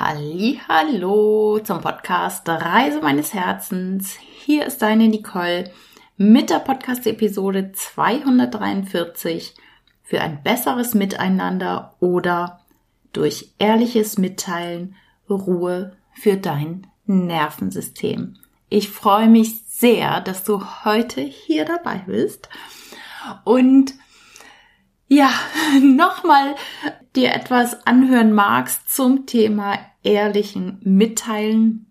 Hallo zum Podcast Reise meines Herzens. Hier ist deine Nicole mit der Podcast-Episode 243 für ein besseres Miteinander oder durch ehrliches Mitteilen Ruhe für dein Nervensystem. Ich freue mich sehr, dass du heute hier dabei bist und ja, nochmal dir etwas anhören magst zum Thema ehrlichen Mitteilen,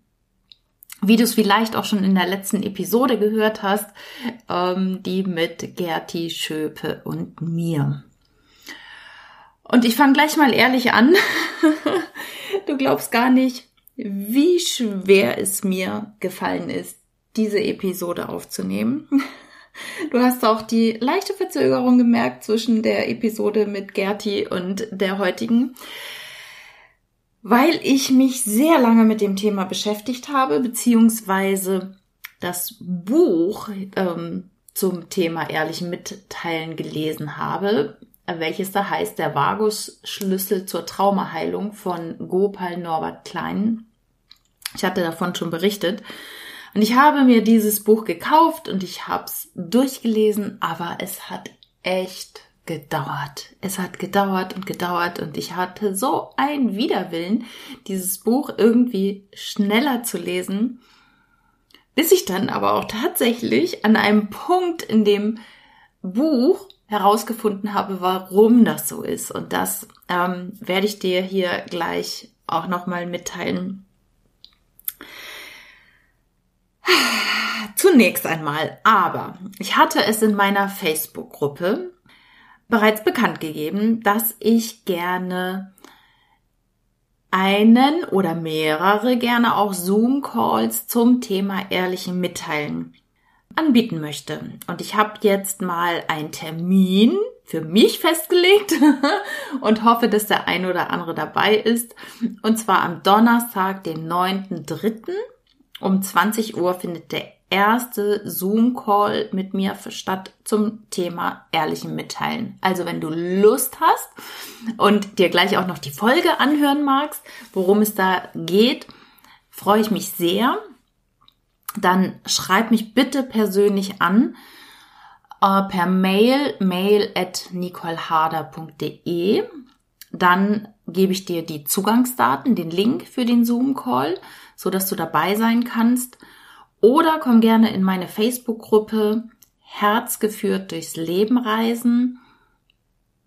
wie du es vielleicht auch schon in der letzten Episode gehört hast, ähm, die mit Gerti Schöpe und mir. Und ich fange gleich mal ehrlich an. du glaubst gar nicht, wie schwer es mir gefallen ist, diese Episode aufzunehmen. Du hast auch die leichte Verzögerung gemerkt zwischen der Episode mit Gerti und der heutigen, weil ich mich sehr lange mit dem Thema beschäftigt habe, beziehungsweise das Buch ähm, zum Thema ehrlichen Mitteilen gelesen habe, welches da heißt Der Vagus-Schlüssel zur Traumaheilung von Gopal Norbert Klein. Ich hatte davon schon berichtet. Und ich habe mir dieses Buch gekauft und ich habe es durchgelesen, aber es hat echt gedauert. Es hat gedauert und gedauert und ich hatte so einen Widerwillen, dieses Buch irgendwie schneller zu lesen, bis ich dann aber auch tatsächlich an einem Punkt in dem Buch herausgefunden habe, warum das so ist. Und das ähm, werde ich dir hier gleich auch nochmal mitteilen. Zunächst einmal, aber ich hatte es in meiner Facebook-Gruppe bereits bekannt gegeben, dass ich gerne einen oder mehrere gerne auch Zoom-Calls zum Thema ehrlichen Mitteilen anbieten möchte. Und ich habe jetzt mal einen Termin für mich festgelegt und hoffe, dass der ein oder andere dabei ist. Und zwar am Donnerstag, den 9.3. um 20 Uhr findet der erste Zoom-Call mit mir statt zum Thema ehrlichen Mitteilen. Also wenn du Lust hast und dir gleich auch noch die Folge anhören magst, worum es da geht, freue ich mich sehr. Dann schreib mich bitte persönlich an äh, per Mail, mail at nicoleharder.de. Dann gebe ich dir die Zugangsdaten, den Link für den Zoom-Call, so dass du dabei sein kannst. Oder komm gerne in meine Facebook-Gruppe Herz geführt durchs Leben reisen.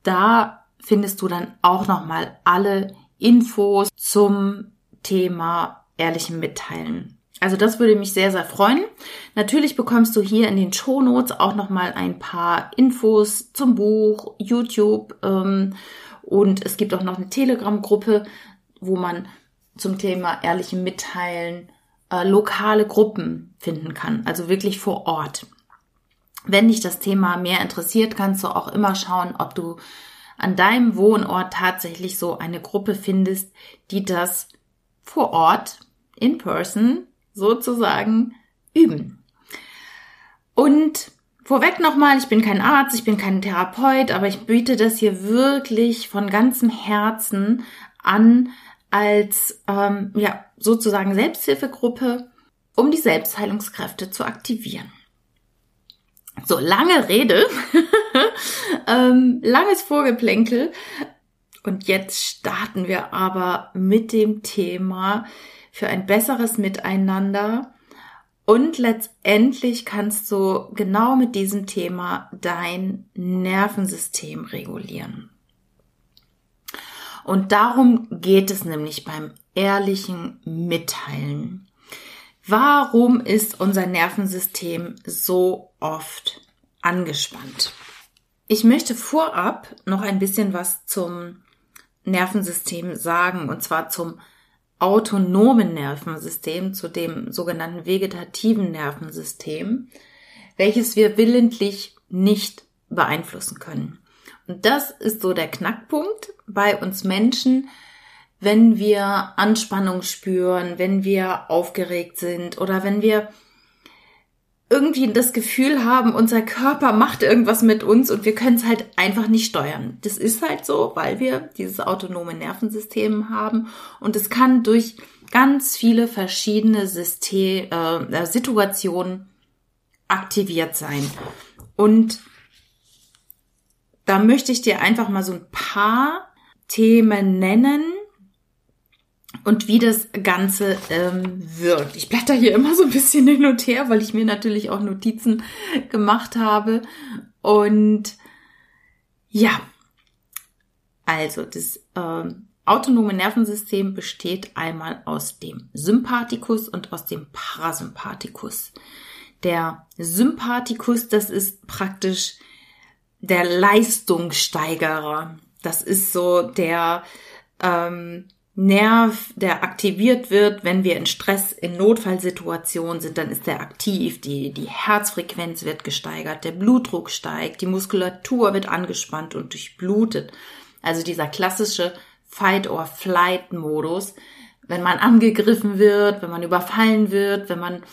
Da findest du dann auch nochmal alle Infos zum Thema ehrlichen Mitteilen. Also das würde mich sehr, sehr freuen. Natürlich bekommst du hier in den Show Notes auch nochmal ein paar Infos zum Buch, YouTube ähm, und es gibt auch noch eine Telegram-Gruppe, wo man zum Thema ehrliche Mitteilen äh, lokale Gruppen finden kann, also wirklich vor Ort. Wenn dich das Thema mehr interessiert, kannst du auch immer schauen, ob du an deinem Wohnort tatsächlich so eine Gruppe findest, die das vor Ort, in person, sozusagen üben. Und vorweg nochmal, ich bin kein Arzt, ich bin kein Therapeut, aber ich biete das hier wirklich von ganzem Herzen an als ähm, ja sozusagen Selbsthilfegruppe, um die Selbstheilungskräfte zu aktivieren. So, lange Rede, ähm, langes Vorgeplänkel. Und jetzt starten wir aber mit dem Thema für ein besseres Miteinander. Und letztendlich kannst du genau mit diesem Thema dein Nervensystem regulieren. Und darum geht es nämlich beim ehrlichen Mitteilen. Warum ist unser Nervensystem so oft angespannt? Ich möchte vorab noch ein bisschen was zum Nervensystem sagen, und zwar zum autonomen Nervensystem, zu dem sogenannten vegetativen Nervensystem, welches wir willentlich nicht beeinflussen können. Und das ist so der Knackpunkt bei uns Menschen, wenn wir Anspannung spüren, wenn wir aufgeregt sind oder wenn wir irgendwie das Gefühl haben, unser Körper macht irgendwas mit uns und wir können es halt einfach nicht steuern. Das ist halt so, weil wir dieses autonome Nervensystem haben und es kann durch ganz viele verschiedene System, äh, Situationen aktiviert sein. Und da möchte ich dir einfach mal so ein paar Themen nennen, und wie das Ganze ähm, wirkt. Ich blätter hier immer so ein bisschen hin und her, weil ich mir natürlich auch Notizen gemacht habe. Und ja, also das ähm, autonome Nervensystem besteht einmal aus dem Sympathikus und aus dem Parasympathikus. Der Sympathikus, das ist praktisch der Leistungssteigerer. Das ist so der ähm, Nerv, der aktiviert wird, wenn wir in Stress, in Notfallsituationen sind, dann ist der aktiv, die, die Herzfrequenz wird gesteigert, der Blutdruck steigt, die Muskulatur wird angespannt und durchblutet. Also dieser klassische Fight-or-Flight-Modus, wenn man angegriffen wird, wenn man überfallen wird, wenn man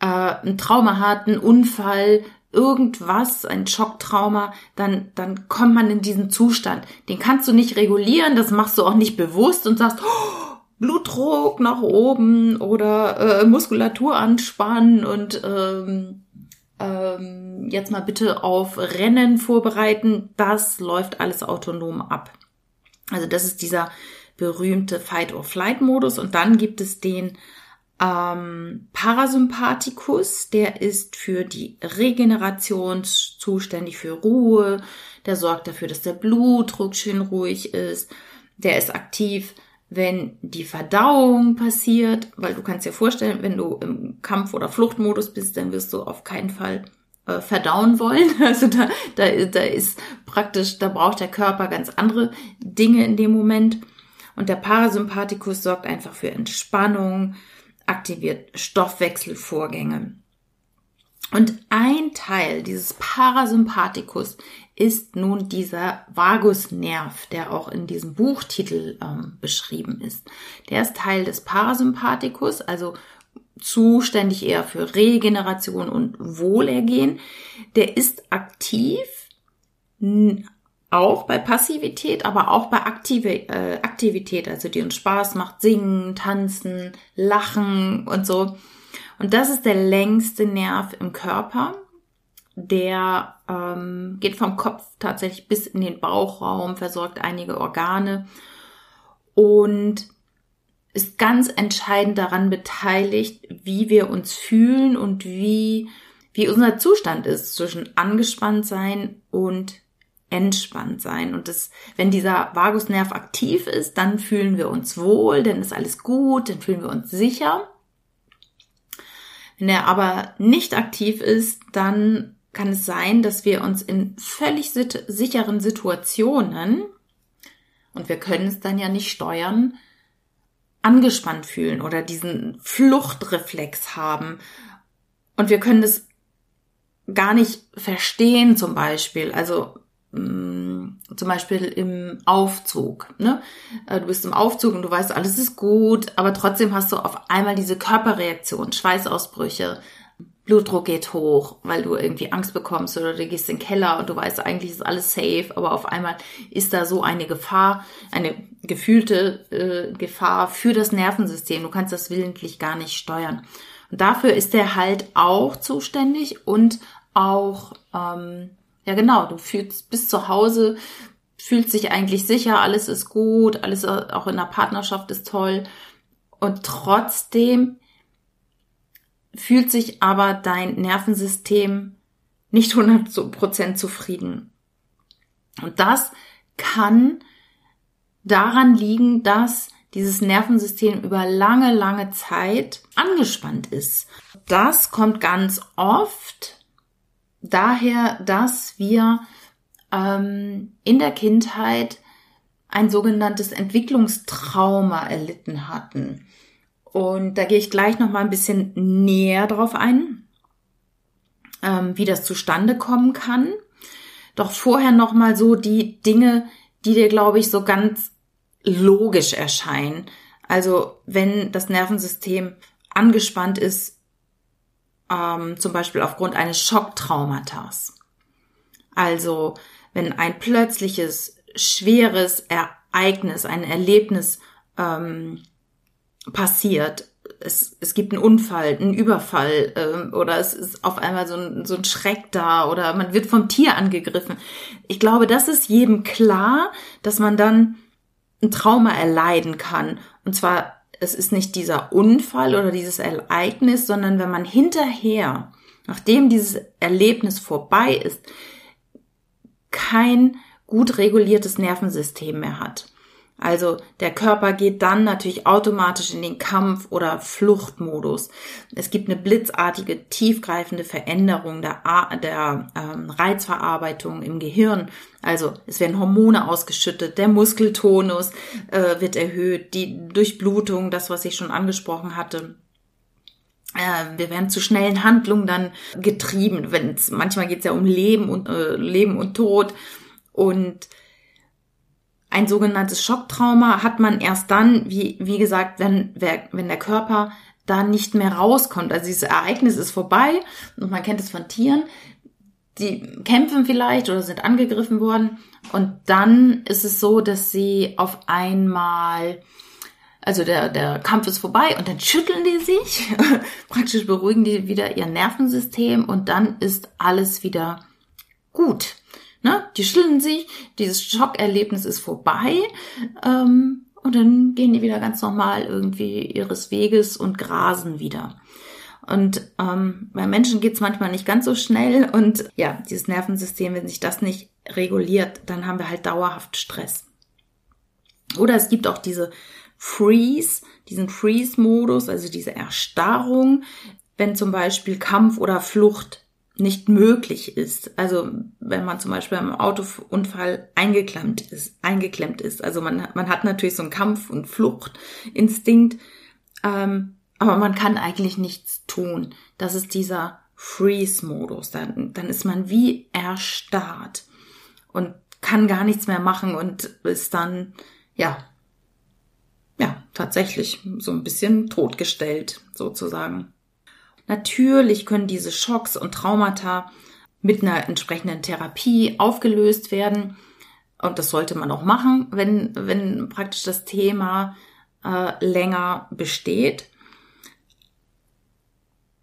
äh, ein Trauma hat, einen Unfall, irgendwas, ein Schocktrauma, dann, dann kommt man in diesen Zustand. Den kannst du nicht regulieren, das machst du auch nicht bewusst und sagst, oh, Blutdruck nach oben oder äh, Muskulatur anspannen und ähm, ähm, jetzt mal bitte auf Rennen vorbereiten. Das läuft alles autonom ab. Also das ist dieser berühmte Fight-or-Flight-Modus und dann gibt es den ähm, Parasympathikus, der ist für die Regeneration zuständig, für Ruhe. Der sorgt dafür, dass der Blutdruck schön ruhig ist. Der ist aktiv, wenn die Verdauung passiert, weil du kannst dir vorstellen, wenn du im Kampf- oder Fluchtmodus bist, dann wirst du auf keinen Fall äh, verdauen wollen. Also da, da, da ist praktisch, da braucht der Körper ganz andere Dinge in dem Moment. Und der Parasympathikus sorgt einfach für Entspannung, aktiviert Stoffwechselvorgänge. Und ein Teil dieses Parasympathikus ist nun dieser Vagusnerv, der auch in diesem Buchtitel ähm, beschrieben ist. Der ist Teil des Parasympathikus, also zuständig eher für Regeneration und Wohlergehen. Der ist aktiv auch bei Passivität, aber auch bei Aktive, äh, Aktivität, also die uns Spaß macht, singen, tanzen, lachen und so. Und das ist der längste Nerv im Körper. Der ähm, geht vom Kopf tatsächlich bis in den Bauchraum, versorgt einige Organe und ist ganz entscheidend daran beteiligt, wie wir uns fühlen und wie, wie unser Zustand ist zwischen angespannt sein und entspannt sein. Und das, wenn dieser Vagusnerv aktiv ist, dann fühlen wir uns wohl, dann ist alles gut, dann fühlen wir uns sicher. Wenn er aber nicht aktiv ist, dann kann es sein, dass wir uns in völlig sicheren Situationen, und wir können es dann ja nicht steuern, angespannt fühlen oder diesen Fluchtreflex haben. Und wir können es gar nicht verstehen zum Beispiel. Also zum Beispiel im Aufzug. Ne? Äh, du bist im Aufzug und du weißt, alles ist gut, aber trotzdem hast du auf einmal diese Körperreaktion, Schweißausbrüche, Blutdruck geht hoch, weil du irgendwie Angst bekommst oder du gehst in den Keller und du weißt, eigentlich ist alles safe, aber auf einmal ist da so eine Gefahr, eine gefühlte äh, Gefahr für das Nervensystem. Du kannst das willentlich gar nicht steuern. Und dafür ist der halt auch zuständig und auch ähm, ja, genau. Du fühlst bis zu Hause, fühlst dich eigentlich sicher, alles ist gut, alles auch in der Partnerschaft ist toll. Und trotzdem fühlt sich aber dein Nervensystem nicht 100% zufrieden. Und das kann daran liegen, dass dieses Nervensystem über lange, lange Zeit angespannt ist. Das kommt ganz oft daher, dass wir ähm, in der Kindheit ein sogenanntes Entwicklungstrauma erlitten hatten. Und da gehe ich gleich noch mal ein bisschen näher drauf ein, ähm, wie das zustande kommen kann. Doch vorher noch mal so die Dinge, die dir, glaube ich, so ganz logisch erscheinen. Also wenn das Nervensystem angespannt ist, ähm, zum Beispiel aufgrund eines Schocktraumatas. Also wenn ein plötzliches, schweres Ereignis, ein Erlebnis ähm, passiert, es, es gibt einen Unfall, einen Überfall äh, oder es ist auf einmal so ein, so ein Schreck da oder man wird vom Tier angegriffen. Ich glaube, das ist jedem klar, dass man dann ein Trauma erleiden kann. Und zwar, es ist nicht dieser Unfall oder dieses Ereignis, sondern wenn man hinterher, nachdem dieses Erlebnis vorbei ist, kein gut reguliertes Nervensystem mehr hat. Also der Körper geht dann natürlich automatisch in den Kampf- oder Fluchtmodus. Es gibt eine blitzartige, tiefgreifende Veränderung der, der ähm, Reizverarbeitung im Gehirn. Also es werden Hormone ausgeschüttet, der Muskeltonus äh, wird erhöht, die Durchblutung, das, was ich schon angesprochen hatte. Äh, wir werden zu schnellen Handlungen dann getrieben. Wenn's, manchmal geht es ja um Leben und äh, Leben und Tod. Und ein sogenanntes Schocktrauma hat man erst dann, wie, wie gesagt, wenn, wenn der Körper da nicht mehr rauskommt. Also dieses Ereignis ist vorbei und man kennt es von Tieren. Die kämpfen vielleicht oder sind angegriffen worden und dann ist es so, dass sie auf einmal, also der, der Kampf ist vorbei und dann schütteln die sich, praktisch beruhigen die wieder ihr Nervensystem und dann ist alles wieder gut. Ne? Die schütteln sich, dieses Schockerlebnis ist vorbei ähm, und dann gehen die wieder ganz normal irgendwie ihres Weges und grasen wieder. Und ähm, bei Menschen geht's manchmal nicht ganz so schnell und ja, dieses Nervensystem, wenn sich das nicht reguliert, dann haben wir halt dauerhaft Stress. Oder es gibt auch diese Freeze, diesen Freeze-Modus, also diese Erstarrung, wenn zum Beispiel Kampf oder Flucht nicht möglich ist. Also wenn man zum Beispiel im Autounfall eingeklemmt ist, eingeklemmt ist. Also man, man hat natürlich so einen Kampf- und Fluchtinstinkt, ähm, aber man kann eigentlich nichts tun. Das ist dieser Freeze-Modus. Dann, dann ist man wie erstarrt und kann gar nichts mehr machen und ist dann, ja, ja, tatsächlich so ein bisschen totgestellt, sozusagen. Natürlich können diese Schocks und Traumata mit einer entsprechenden Therapie aufgelöst werden. Und das sollte man auch machen, wenn, wenn praktisch das Thema äh, länger besteht.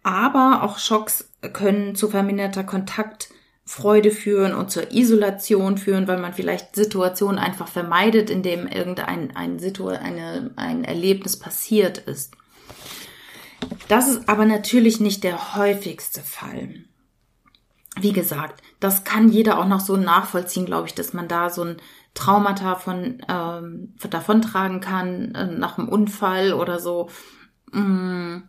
Aber auch Schocks können zu verminderter Kontaktfreude führen und zur Isolation führen, weil man vielleicht Situationen einfach vermeidet, in dem irgendein ein, eine, ein Erlebnis passiert ist. Das ist aber natürlich nicht der häufigste Fall. Wie gesagt, das kann jeder auch noch so nachvollziehen, glaube ich, dass man da so ein Traumata von ähm, davontragen kann äh, nach einem Unfall oder so. Mm.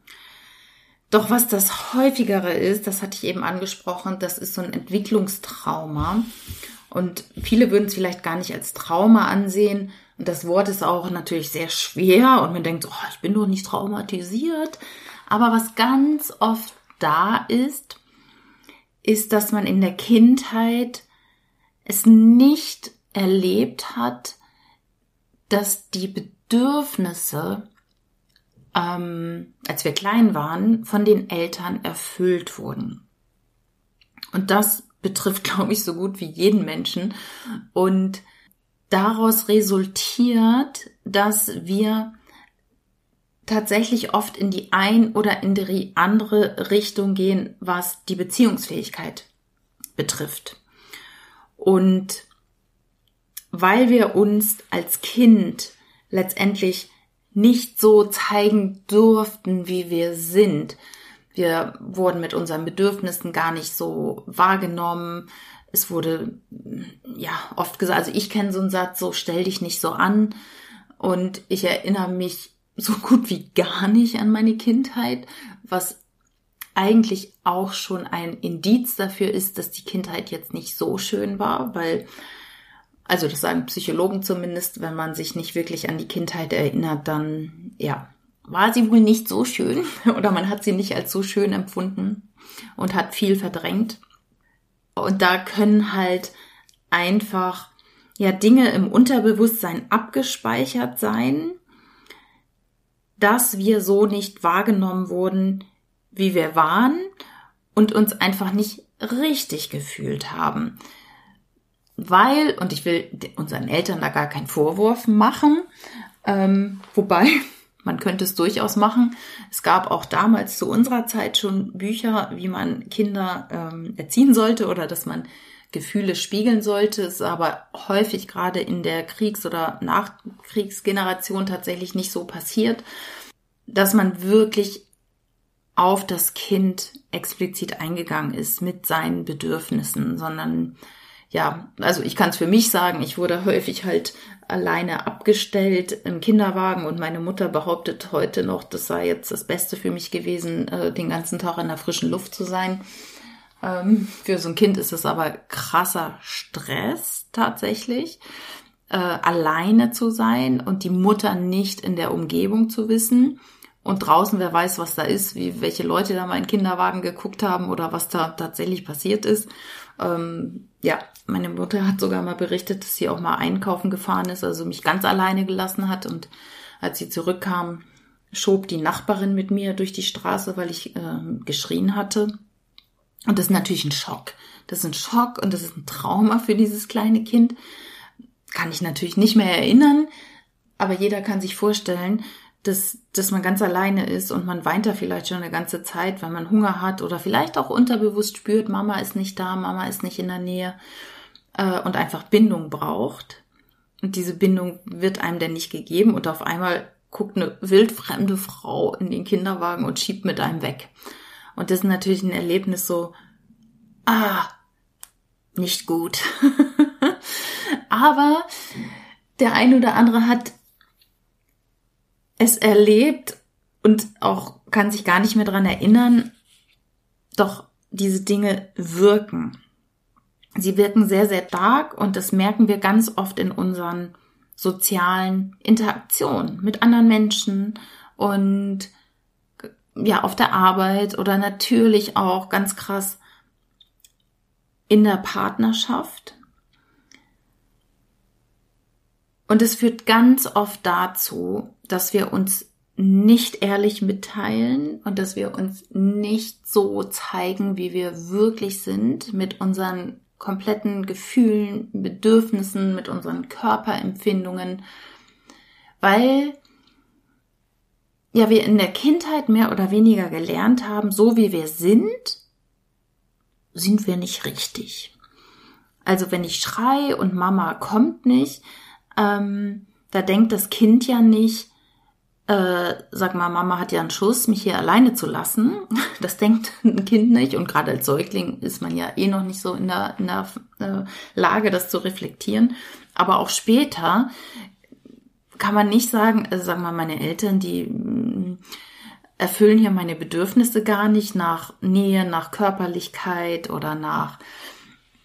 Doch was das häufigere ist, das hatte ich eben angesprochen, das ist so ein Entwicklungstrauma. Und viele würden es vielleicht gar nicht als Trauma ansehen. Und das Wort ist auch natürlich sehr schwer und man denkt, oh, ich bin doch nicht traumatisiert. Aber was ganz oft da ist, ist, dass man in der Kindheit es nicht erlebt hat, dass die Bedürfnisse, ähm, als wir klein waren, von den Eltern erfüllt wurden. Und das betrifft, glaube ich, so gut wie jeden Menschen. Und daraus resultiert, dass wir tatsächlich oft in die ein oder in die andere Richtung gehen, was die Beziehungsfähigkeit betrifft. Und weil wir uns als Kind letztendlich nicht so zeigen durften, wie wir sind. Wir wurden mit unseren Bedürfnissen gar nicht so wahrgenommen. Es wurde ja oft gesagt, also ich kenne so einen Satz, so stell dich nicht so an. Und ich erinnere mich so gut wie gar nicht an meine Kindheit, was eigentlich auch schon ein Indiz dafür ist, dass die Kindheit jetzt nicht so schön war, weil, also das sagen Psychologen zumindest, wenn man sich nicht wirklich an die Kindheit erinnert, dann, ja, war sie wohl nicht so schön oder man hat sie nicht als so schön empfunden und hat viel verdrängt. Und da können halt einfach, ja, Dinge im Unterbewusstsein abgespeichert sein, dass wir so nicht wahrgenommen wurden, wie wir waren und uns einfach nicht richtig gefühlt haben. Weil, und ich will unseren Eltern da gar keinen Vorwurf machen, ähm, wobei man könnte es durchaus machen. Es gab auch damals zu unserer Zeit schon Bücher, wie man Kinder ähm, erziehen sollte oder dass man Gefühle spiegeln sollte. Es ist aber häufig gerade in der Kriegs- oder Nachkriegsgeneration tatsächlich nicht so passiert, dass man wirklich auf das Kind explizit eingegangen ist mit seinen Bedürfnissen, sondern ja, also ich kann es für mich sagen, ich wurde häufig halt alleine abgestellt im Kinderwagen und meine Mutter behauptet heute noch, das sei jetzt das Beste für mich gewesen, äh, den ganzen Tag in der frischen Luft zu sein. Ähm, für so ein Kind ist es aber krasser Stress tatsächlich, äh, alleine zu sein und die Mutter nicht in der Umgebung zu wissen. Und draußen, wer weiß, was da ist, wie welche Leute da mal in Kinderwagen geguckt haben oder was da tatsächlich passiert ist. Ähm, ja, meine Mutter hat sogar mal berichtet, dass sie auch mal einkaufen gefahren ist, also mich ganz alleine gelassen hat. Und als sie zurückkam, schob die Nachbarin mit mir durch die Straße, weil ich äh, geschrien hatte. Und das ist natürlich ein Schock. Das ist ein Schock und das ist ein Trauma für dieses kleine Kind. Kann ich natürlich nicht mehr erinnern, aber jeder kann sich vorstellen, dass, dass man ganz alleine ist und man weint da vielleicht schon eine ganze Zeit, weil man Hunger hat oder vielleicht auch unterbewusst spürt, Mama ist nicht da, Mama ist nicht in der Nähe äh, und einfach Bindung braucht. Und diese Bindung wird einem denn nicht gegeben und auf einmal guckt eine wildfremde Frau in den Kinderwagen und schiebt mit einem weg. Und das ist natürlich ein Erlebnis so, ah, nicht gut. Aber der ein oder andere hat es erlebt und auch kann sich gar nicht mehr dran erinnern, doch diese Dinge wirken. Sie wirken sehr, sehr stark und das merken wir ganz oft in unseren sozialen Interaktionen mit anderen Menschen und ja, auf der Arbeit oder natürlich auch ganz krass in der Partnerschaft. Und es führt ganz oft dazu, dass wir uns nicht ehrlich mitteilen und dass wir uns nicht so zeigen, wie wir wirklich sind, mit unseren kompletten Gefühlen, Bedürfnissen, mit unseren Körperempfindungen, weil ja wir in der Kindheit mehr oder weniger gelernt haben, so wie wir sind, sind wir nicht richtig. Also wenn ich schrei und Mama kommt nicht, ähm, da denkt das Kind ja nicht, äh, sag mal, Mama hat ja einen Schuss, mich hier alleine zu lassen. Das denkt ein Kind nicht. Und gerade als Säugling ist man ja eh noch nicht so in der, in der äh, Lage, das zu reflektieren. Aber auch später kann man nicht sagen, also sagen wir meine Eltern, die mm, erfüllen hier meine Bedürfnisse gar nicht nach Nähe, nach Körperlichkeit oder nach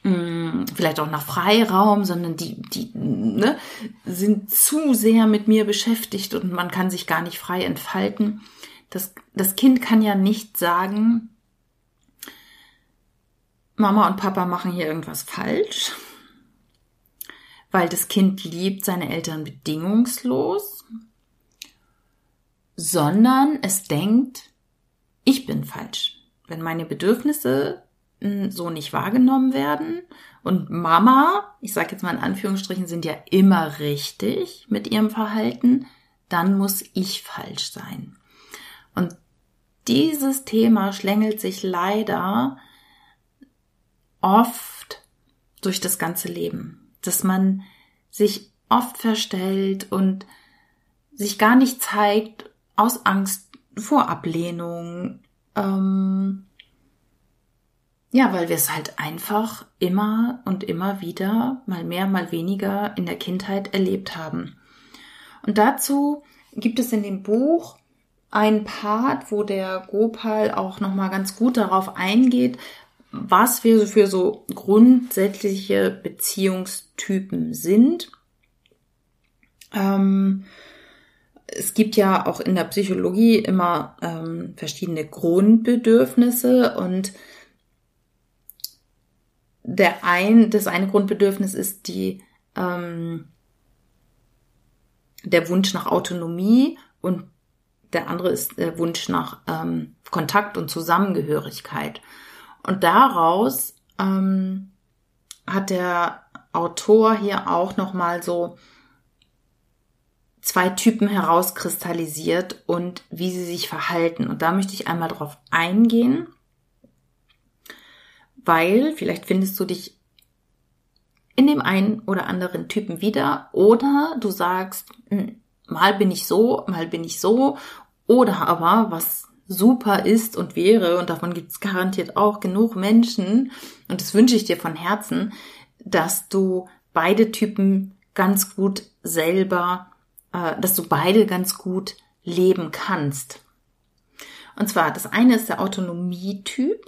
Mm, vielleicht auch nach Freiraum, sondern die, die ne, sind zu sehr mit mir beschäftigt und man kann sich gar nicht frei entfalten. Das, das Kind kann ja nicht sagen, Mama und Papa machen hier irgendwas falsch, weil das Kind liebt seine Eltern bedingungslos, sondern es denkt, ich bin falsch. Wenn meine Bedürfnisse so nicht wahrgenommen werden. Und Mama, ich sage jetzt mal in Anführungsstrichen, sind ja immer richtig mit ihrem Verhalten, dann muss ich falsch sein. Und dieses Thema schlängelt sich leider oft durch das ganze Leben, dass man sich oft verstellt und sich gar nicht zeigt aus Angst vor Ablehnung, ähm, ja, weil wir es halt einfach immer und immer wieder, mal mehr, mal weniger in der Kindheit erlebt haben. Und dazu gibt es in dem Buch einen Part, wo der Gopal auch nochmal ganz gut darauf eingeht, was wir für so grundsätzliche Beziehungstypen sind. Ähm, es gibt ja auch in der Psychologie immer ähm, verschiedene Grundbedürfnisse und der ein, das eine Grundbedürfnis ist die, ähm, der Wunsch nach Autonomie und der andere ist der Wunsch nach ähm, Kontakt und Zusammengehörigkeit. Und daraus ähm, hat der Autor hier auch nochmal so zwei Typen herauskristallisiert und wie sie sich verhalten. Und da möchte ich einmal drauf eingehen, weil vielleicht findest du dich in dem einen oder anderen Typen wieder oder du sagst, hm, mal bin ich so, mal bin ich so oder aber was super ist und wäre, und davon gibt es garantiert auch genug Menschen, und das wünsche ich dir von Herzen, dass du beide Typen ganz gut selber, äh, dass du beide ganz gut leben kannst. Und zwar, das eine ist der Autonomietyp.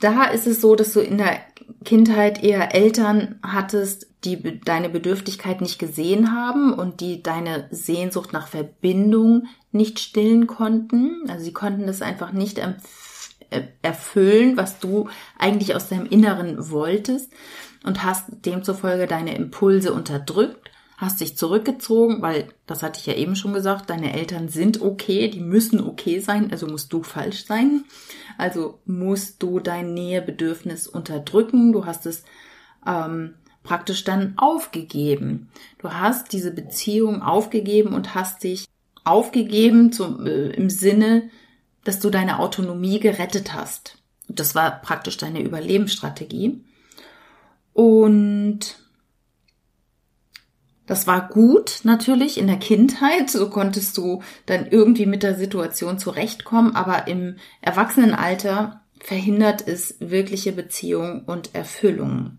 Da ist es so, dass du in der Kindheit eher Eltern hattest, die deine Bedürftigkeit nicht gesehen haben und die deine Sehnsucht nach Verbindung nicht stillen konnten. Also sie konnten das einfach nicht äh, erfüllen, was du eigentlich aus deinem Inneren wolltest und hast demzufolge deine Impulse unterdrückt, hast dich zurückgezogen, weil, das hatte ich ja eben schon gesagt, deine Eltern sind okay, die müssen okay sein, also musst du falsch sein. Also musst du dein Nähebedürfnis unterdrücken, du hast es ähm, praktisch dann aufgegeben. Du hast diese Beziehung aufgegeben und hast dich aufgegeben zum, äh, im Sinne, dass du deine Autonomie gerettet hast. Das war praktisch deine Überlebensstrategie. Und das war gut natürlich in der Kindheit, so konntest du dann irgendwie mit der Situation zurechtkommen, aber im Erwachsenenalter verhindert es wirkliche Beziehung und Erfüllung.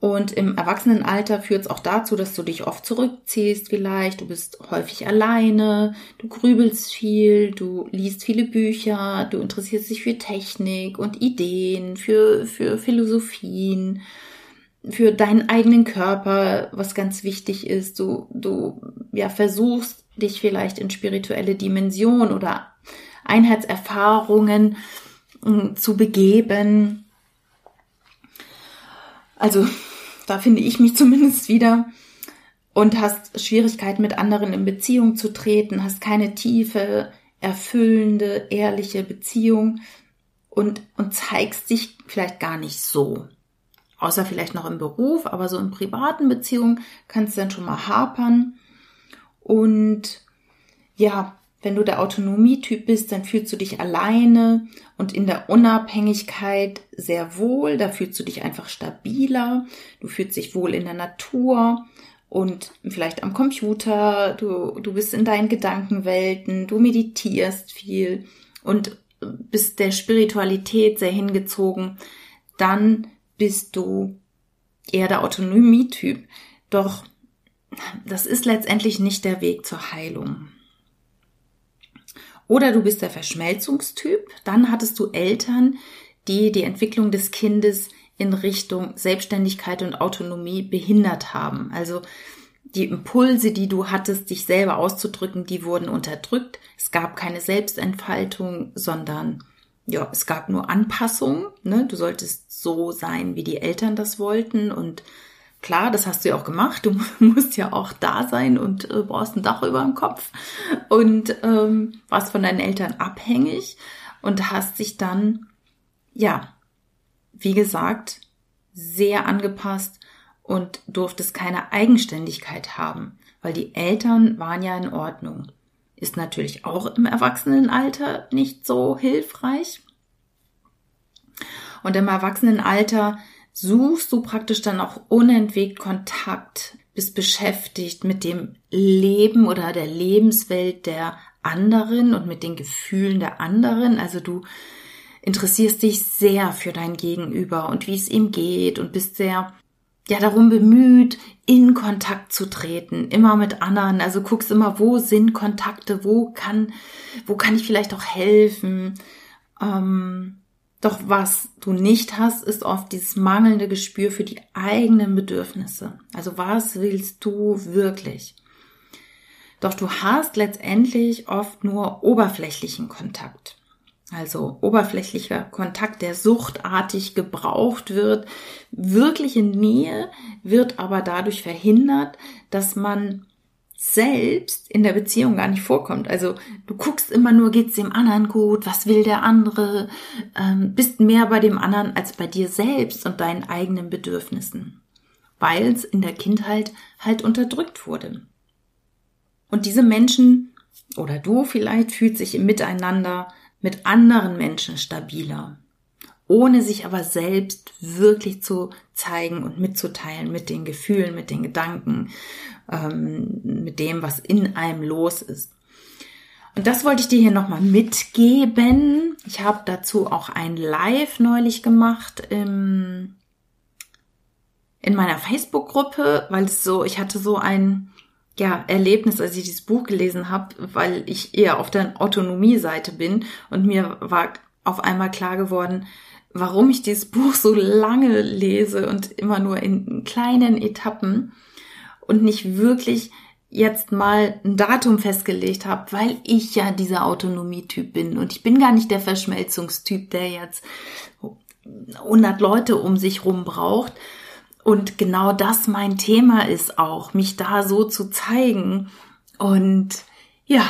Und im Erwachsenenalter führt es auch dazu, dass du dich oft zurückziehst vielleicht, du bist häufig alleine, du grübelst viel, du liest viele Bücher, du interessierst dich für Technik und Ideen, für, für Philosophien, für deinen eigenen Körper, was ganz wichtig ist. Du, du ja, versuchst dich vielleicht in spirituelle Dimension oder Einheitserfahrungen hm, zu begeben. Also da finde ich mich zumindest wieder, und hast Schwierigkeiten mit anderen in Beziehung zu treten, hast keine tiefe, erfüllende, ehrliche Beziehung und, und zeigst dich vielleicht gar nicht so. Außer vielleicht noch im Beruf, aber so in privaten Beziehungen kannst du dann schon mal hapern. Und ja, wenn du der Autonomietyp bist, dann fühlst du dich alleine und in der Unabhängigkeit sehr wohl. Da fühlst du dich einfach stabiler. Du fühlst dich wohl in der Natur und vielleicht am Computer. Du, du bist in deinen Gedankenwelten. Du meditierst viel und bist der Spiritualität sehr hingezogen. Dann bist du eher der Autonomietyp. Doch das ist letztendlich nicht der Weg zur Heilung. Oder du bist der Verschmelzungstyp, dann hattest du Eltern, die die Entwicklung des Kindes in Richtung Selbstständigkeit und Autonomie behindert haben. Also die Impulse, die du hattest, dich selber auszudrücken, die wurden unterdrückt. Es gab keine Selbstentfaltung, sondern ja, es gab nur Anpassung. Ne? Du solltest so sein, wie die Eltern das wollten und Klar, das hast du ja auch gemacht. Du musst ja auch da sein und äh, brauchst ein Dach über dem Kopf und ähm, warst von deinen Eltern abhängig und hast dich dann, ja, wie gesagt, sehr angepasst und durftest keine Eigenständigkeit haben, weil die Eltern waren ja in Ordnung. Ist natürlich auch im Erwachsenenalter nicht so hilfreich. Und im Erwachsenenalter suchst du praktisch dann auch unentwegt Kontakt, bist beschäftigt mit dem Leben oder der Lebenswelt der anderen und mit den Gefühlen der anderen. Also du interessierst dich sehr für dein Gegenüber und wie es ihm geht und bist sehr ja darum bemüht, in Kontakt zu treten, immer mit anderen. Also guckst immer, wo sind Kontakte, wo kann, wo kann ich vielleicht auch helfen. Ähm, doch was du nicht hast, ist oft dieses mangelnde Gespür für die eigenen Bedürfnisse. Also was willst du wirklich? Doch du hast letztendlich oft nur oberflächlichen Kontakt. Also oberflächlicher Kontakt, der suchtartig gebraucht wird. Wirkliche Nähe wird aber dadurch verhindert, dass man selbst in der Beziehung gar nicht vorkommt. Also du guckst immer nur, geht's dem anderen gut, was will der andere, ähm, bist mehr bei dem anderen als bei dir selbst und deinen eigenen Bedürfnissen, weil es in der Kindheit halt unterdrückt wurde. Und diese Menschen oder du vielleicht fühlt sich im Miteinander mit anderen Menschen stabiler, ohne sich aber selbst wirklich zu zeigen und mitzuteilen mit den Gefühlen, mit den Gedanken, ähm, mit dem, was in einem los ist. Und das wollte ich dir hier nochmal mitgeben. Ich habe dazu auch ein Live neulich gemacht im, in meiner Facebook-Gruppe, weil es so, ich hatte so ein ja, Erlebnis, als ich dieses Buch gelesen habe, weil ich eher auf der Autonomie-Seite bin und mir war auf einmal klar geworden, warum ich dieses Buch so lange lese und immer nur in kleinen Etappen und nicht wirklich jetzt mal ein Datum festgelegt habe, weil ich ja dieser Autonomietyp bin und ich bin gar nicht der Verschmelzungstyp, der jetzt 100 Leute um sich rum braucht. Und genau das mein Thema ist auch, mich da so zu zeigen. Und ja,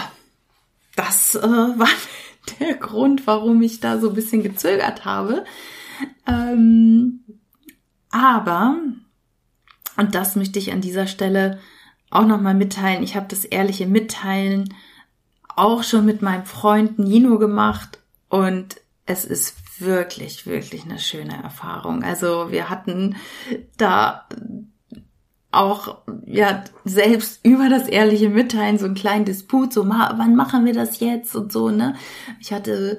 das äh, war der Grund, warum ich da so ein bisschen gezögert habe. Ähm, aber und das möchte ich an dieser Stelle auch nochmal mitteilen. Ich habe das ehrliche Mitteilen auch schon mit meinem Freund Nino gemacht und es ist wirklich, wirklich eine schöne Erfahrung. Also wir hatten da auch ja selbst über das ehrliche Mitteilen so einen kleinen Disput, so wann machen wir das jetzt und so ne. Ich hatte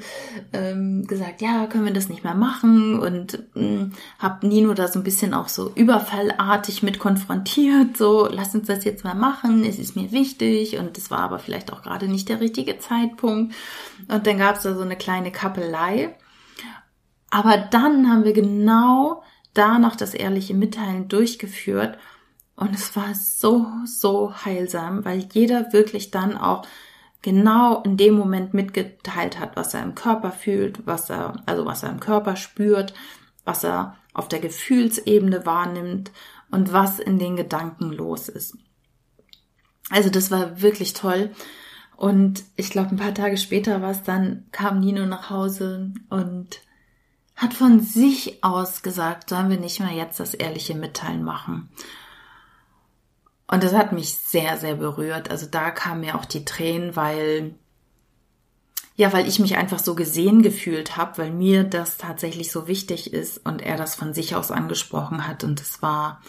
ähm, gesagt, ja, können wir das nicht mehr machen und ähm, habe Nino da so ein bisschen auch so überfallartig mit konfrontiert, so lass uns das jetzt mal machen, es ist mir wichtig und es war aber vielleicht auch gerade nicht der richtige Zeitpunkt und dann gab es da so eine kleine Kappelei. Aber dann haben wir genau da noch das ehrliche Mitteilen durchgeführt und es war so, so heilsam, weil jeder wirklich dann auch genau in dem Moment mitgeteilt hat, was er im Körper fühlt, was er, also was er im Körper spürt, was er auf der Gefühlsebene wahrnimmt und was in den Gedanken los ist. Also das war wirklich toll. Und ich glaube, ein paar Tage später war es dann, kam Nino nach Hause und hat von sich aus gesagt, sollen wir nicht mal jetzt das ehrliche Mitteilen machen. Und das hat mich sehr, sehr berührt. Also da kamen mir auch die Tränen, weil, ja, weil ich mich einfach so gesehen gefühlt habe, weil mir das tatsächlich so wichtig ist und er das von sich aus angesprochen hat. Und es war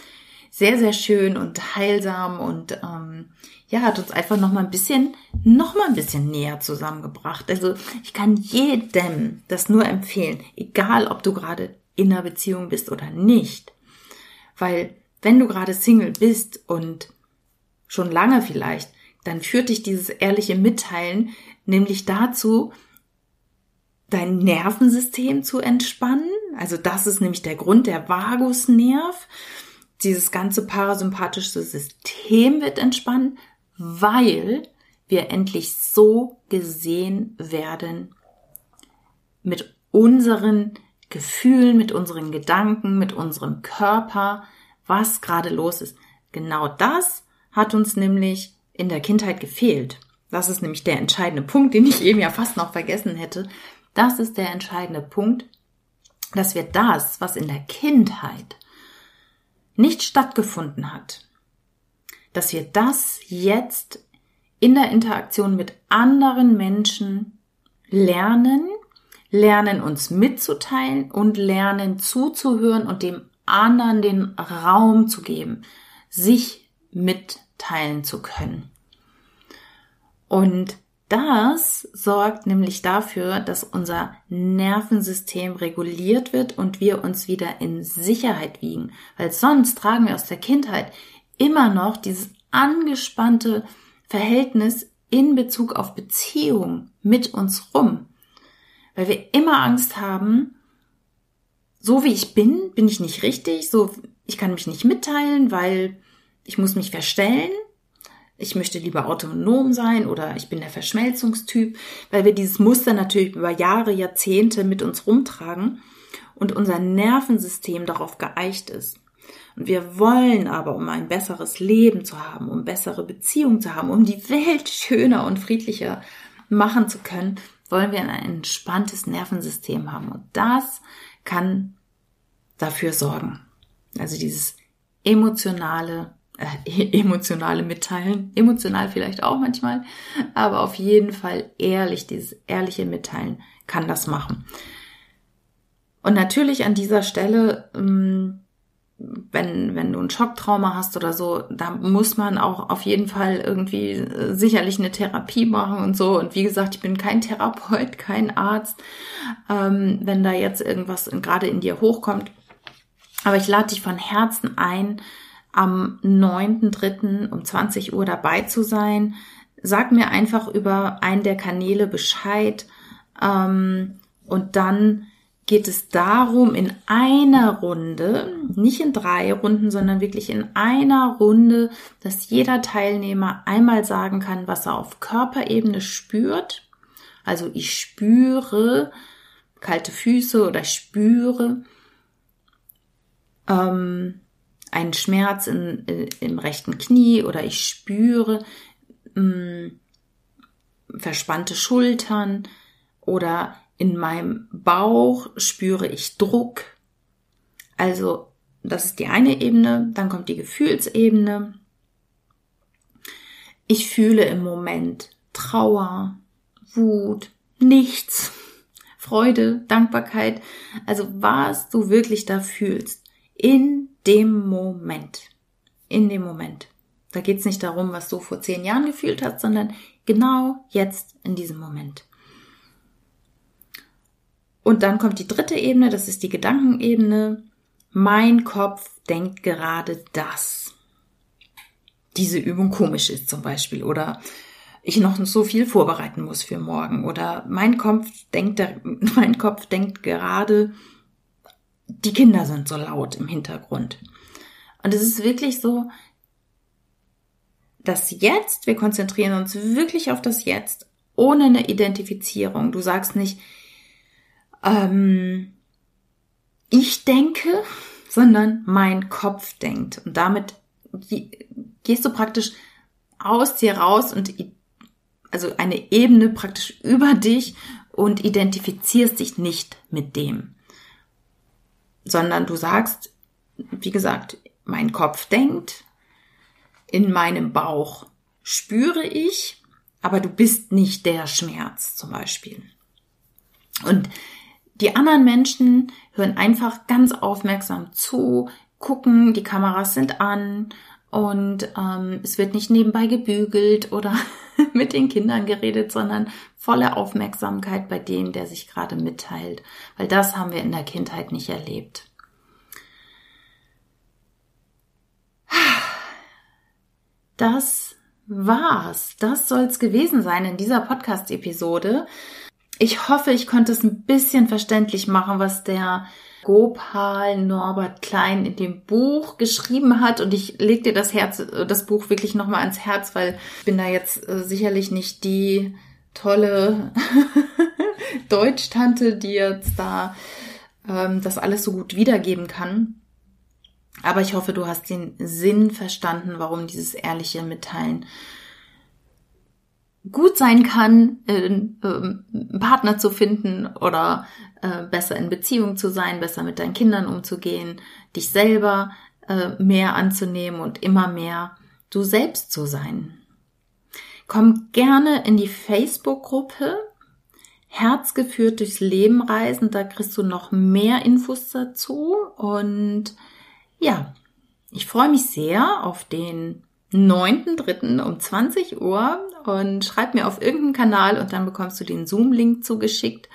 sehr, sehr schön und heilsam und ähm, ja, hat uns einfach noch mal ein bisschen, noch mal ein bisschen näher zusammengebracht. Also ich kann jedem das nur empfehlen, egal ob du gerade in einer Beziehung bist oder nicht, weil wenn du gerade Single bist und schon lange vielleicht, dann führt dich dieses ehrliche Mitteilen nämlich dazu, dein Nervensystem zu entspannen. Also das ist nämlich der Grund, der Vagusnerv. Dieses ganze parasympathische System wird entspannen, weil wir endlich so gesehen werden mit unseren Gefühlen, mit unseren Gedanken, mit unserem Körper, was gerade los ist. Genau das hat uns nämlich in der Kindheit gefehlt. Das ist nämlich der entscheidende Punkt, den ich eben ja fast noch vergessen hätte. Das ist der entscheidende Punkt, dass wir das, was in der Kindheit nicht stattgefunden hat, dass wir das jetzt in der Interaktion mit anderen Menschen lernen, lernen uns mitzuteilen und lernen zuzuhören und dem anderen den Raum zu geben, sich mitteilen zu können. Und das sorgt nämlich dafür, dass unser Nervensystem reguliert wird und wir uns wieder in Sicherheit wiegen. Weil sonst tragen wir aus der Kindheit immer noch dieses angespannte Verhältnis in Bezug auf Beziehung mit uns rum. Weil wir immer Angst haben, so wie ich bin, bin ich nicht richtig, so ich kann mich nicht mitteilen, weil ich muss mich verstellen. Ich möchte lieber autonom sein oder ich bin der Verschmelzungstyp, weil wir dieses Muster natürlich über Jahre, Jahrzehnte mit uns rumtragen und unser Nervensystem darauf geeicht ist. Und wir wollen aber, um ein besseres Leben zu haben, um bessere Beziehungen zu haben, um die Welt schöner und friedlicher machen zu können, wollen wir ein entspanntes Nervensystem haben. Und das kann dafür sorgen. Also dieses emotionale, äh, emotionale Mitteilen, emotional vielleicht auch manchmal, aber auf jeden Fall ehrlich, dieses ehrliche Mitteilen kann das machen. Und natürlich an dieser Stelle, ähm, wenn, wenn du ein Schocktrauma hast oder so, da muss man auch auf jeden Fall irgendwie äh, sicherlich eine Therapie machen und so. Und wie gesagt, ich bin kein Therapeut, kein Arzt. Ähm, wenn da jetzt irgendwas gerade in dir hochkommt, aber ich lade dich von Herzen ein, am 9.3. um 20 Uhr dabei zu sein. Sag mir einfach über einen der Kanäle Bescheid. Ähm, und dann geht es darum, in einer Runde, nicht in drei Runden, sondern wirklich in einer Runde, dass jeder Teilnehmer einmal sagen kann, was er auf Körperebene spürt. Also ich spüre kalte Füße oder ich spüre ähm, einen Schmerz in, in, im rechten Knie oder ich spüre mh, mm, verspannte Schultern oder in meinem Bauch spüre ich Druck. Also das ist die eine Ebene, dann kommt die Gefühlsebene. Ich fühle im Moment Trauer, Wut, nichts, Freude, Dankbarkeit, also was du wirklich da fühlst in dem Moment. In dem Moment. Da geht es nicht darum, was du vor zehn Jahren gefühlt hast, sondern genau jetzt in diesem Moment. Und dann kommt die dritte Ebene, das ist die Gedankenebene. Mein Kopf denkt gerade das. Diese Übung komisch ist zum Beispiel oder ich noch so viel vorbereiten muss für morgen oder mein Kopf denkt, mein Kopf denkt gerade, die Kinder sind so laut im Hintergrund. Und es ist wirklich so, das Jetzt, wir konzentrieren uns wirklich auf das Jetzt, ohne eine Identifizierung. Du sagst nicht, ähm, ich denke, sondern mein Kopf denkt. Und damit gehst du praktisch aus dir raus und also eine Ebene praktisch über dich und identifizierst dich nicht mit dem sondern du sagst, wie gesagt, mein Kopf denkt, in meinem Bauch spüre ich, aber du bist nicht der Schmerz zum Beispiel. Und die anderen Menschen hören einfach ganz aufmerksam zu, gucken, die Kameras sind an und ähm, es wird nicht nebenbei gebügelt oder mit den Kindern geredet, sondern volle Aufmerksamkeit bei dem, der sich gerade mitteilt, weil das haben wir in der Kindheit nicht erlebt. Das war's. Das soll's gewesen sein in dieser Podcast-Episode. Ich hoffe, ich konnte es ein bisschen verständlich machen, was der Gopal Norbert Klein in dem Buch geschrieben hat. Und ich leg dir das Herz, das Buch wirklich nochmal ans Herz, weil ich bin da jetzt äh, sicherlich nicht die tolle Deutsch-Tante, die jetzt da ähm, das alles so gut wiedergeben kann. Aber ich hoffe, du hast den Sinn verstanden, warum dieses ehrliche Mitteilen gut sein kann, äh, einen Partner zu finden oder äh, besser in Beziehung zu sein, besser mit deinen Kindern umzugehen, dich selber äh, mehr anzunehmen und immer mehr du selbst zu sein. Komm gerne in die Facebook-Gruppe Herzgeführt durchs Leben reisen. Da kriegst du noch mehr Infos dazu. Und ja, ich freue mich sehr auf den 9.3. um 20 Uhr und schreib mir auf irgendeinen Kanal und dann bekommst du den Zoom-Link zugeschickt.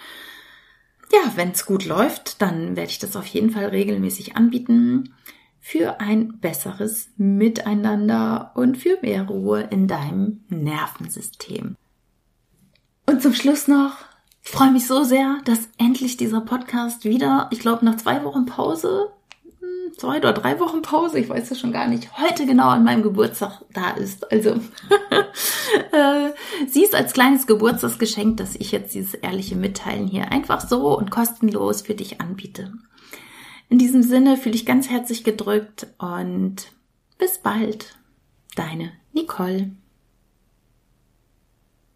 Ja, wenn es gut läuft, dann werde ich das auf jeden Fall regelmäßig anbieten für ein besseres Miteinander und für mehr Ruhe in deinem Nervensystem. Und zum Schluss noch, ich freue mich so sehr, dass endlich dieser Podcast wieder, ich glaube nach zwei Wochen Pause, zwei oder drei Wochen Pause, ich weiß es schon gar nicht, heute genau an meinem Geburtstag da ist. Also äh, siehst als kleines Geburtstagsgeschenk, dass ich jetzt dieses ehrliche Mitteilen hier einfach so und kostenlos für dich anbiete. In diesem Sinne fühle ich ganz herzlich gedrückt und bis bald. Deine Nicole.